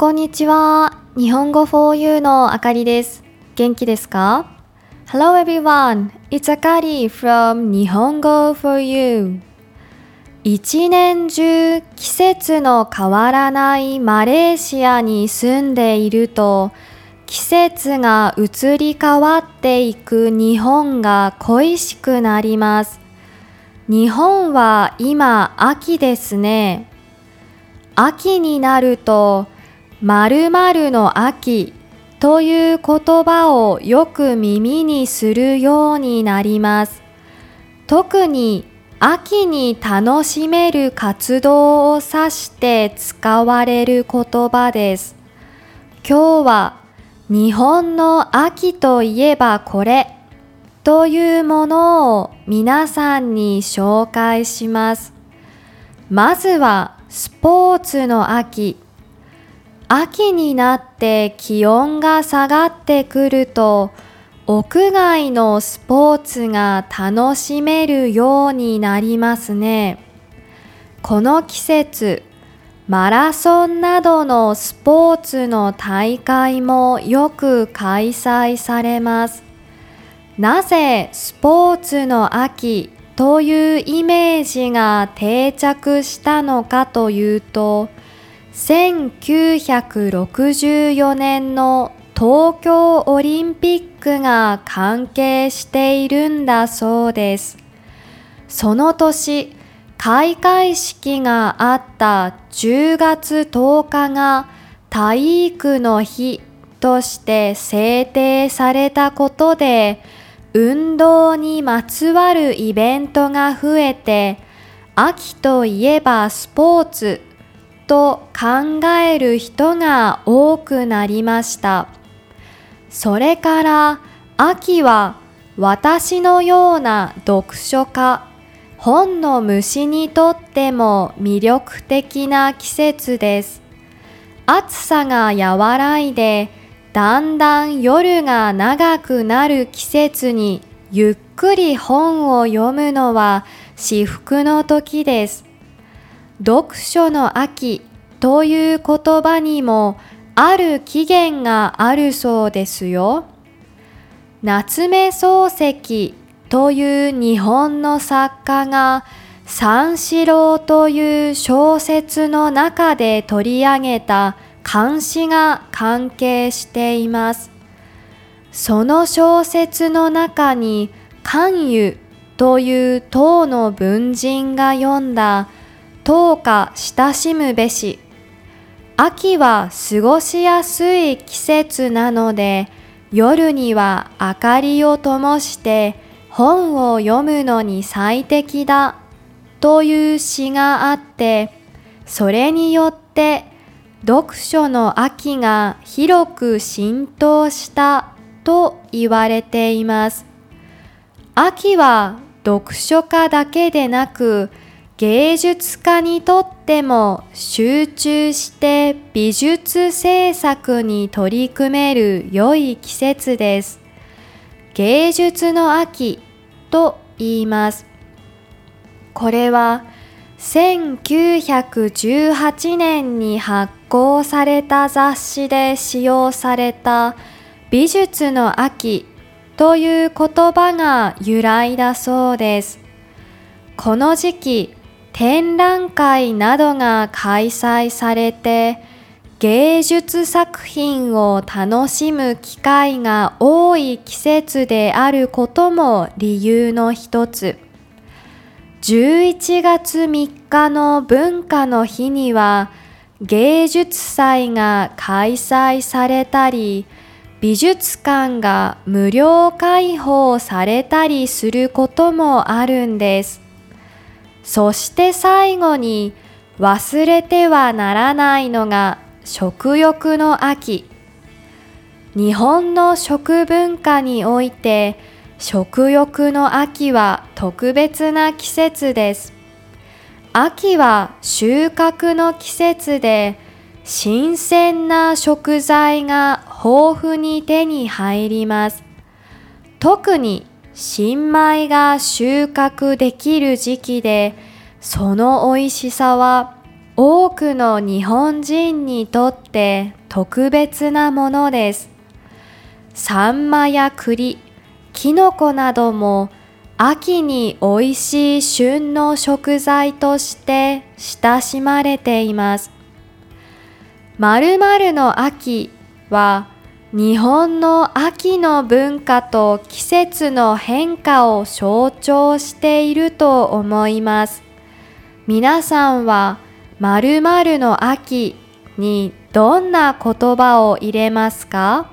こんにちは。日本語 4U のあかりです。元気ですか ?Hello everyone. It's Akari from 日本語 4U. 一年中季節の変わらないマレーシアに住んでいると季節が移り変わっていく日本が恋しくなります。日本は今秋ですね。秋になると〇〇の秋という言葉をよく耳にするようになります。特に秋に楽しめる活動を指して使われる言葉です。今日は日本の秋といえばこれというものを皆さんに紹介します。まずはスポーツの秋。秋になって気温が下がってくると屋外のスポーツが楽しめるようになりますね。この季節、マラソンなどのスポーツの大会もよく開催されます。なぜスポーツの秋というイメージが定着したのかというと、1964年の東京オリンピックが関係しているんだそうです。その年、開会式があった10月10日が体育の日として制定されたことで、運動にまつわるイベントが増えて、秋といえばスポーツと考える人が多くなりました。それから秋は私のような読書家、本の虫にとっても魅力的な季節です。暑さが和らいで、だんだん夜が長くなる季節にゆっくり本を読むのは至福の時です。読書の秋という言葉にもある起源があるそうですよ。夏目漱石という日本の作家が三四郎という小説の中で取り上げた漢詩が関係しています。その小説の中に関羽という唐の文人が読んだ唐歌親しむべし。秋は過ごしやすい季節なので夜には明かりを灯して本を読むのに最適だという詩があってそれによって読書の秋が広く浸透したと言われています。秋は読書家だけでなく芸術家にとっても集中して美術制作に取り組める良い季節です。芸術の秋と言います。これは1918年に発行された雑誌で使用された美術の秋という言葉が由来だそうです。この時期、展覧会などが開催されて芸術作品を楽しむ機会が多い季節であることも理由の一つ。11月3日の文化の日には芸術祭が開催されたり美術館が無料開放されたりすることもあるんです。そして最後に忘れてはならないのが食欲の秋。日本の食文化において食欲の秋は特別な季節です。秋は収穫の季節で新鮮な食材が豊富に手に入ります。特に新米が収穫できる時期で、その美味しさは多くの日本人にとって特別なものです。サンマや栗、キノコなども秋に美味しい旬の食材として親しまれています。〇〇の秋は日本の秋の文化と季節の変化を象徴していると思います。皆さんは〇〇の秋にどんな言葉を入れますか？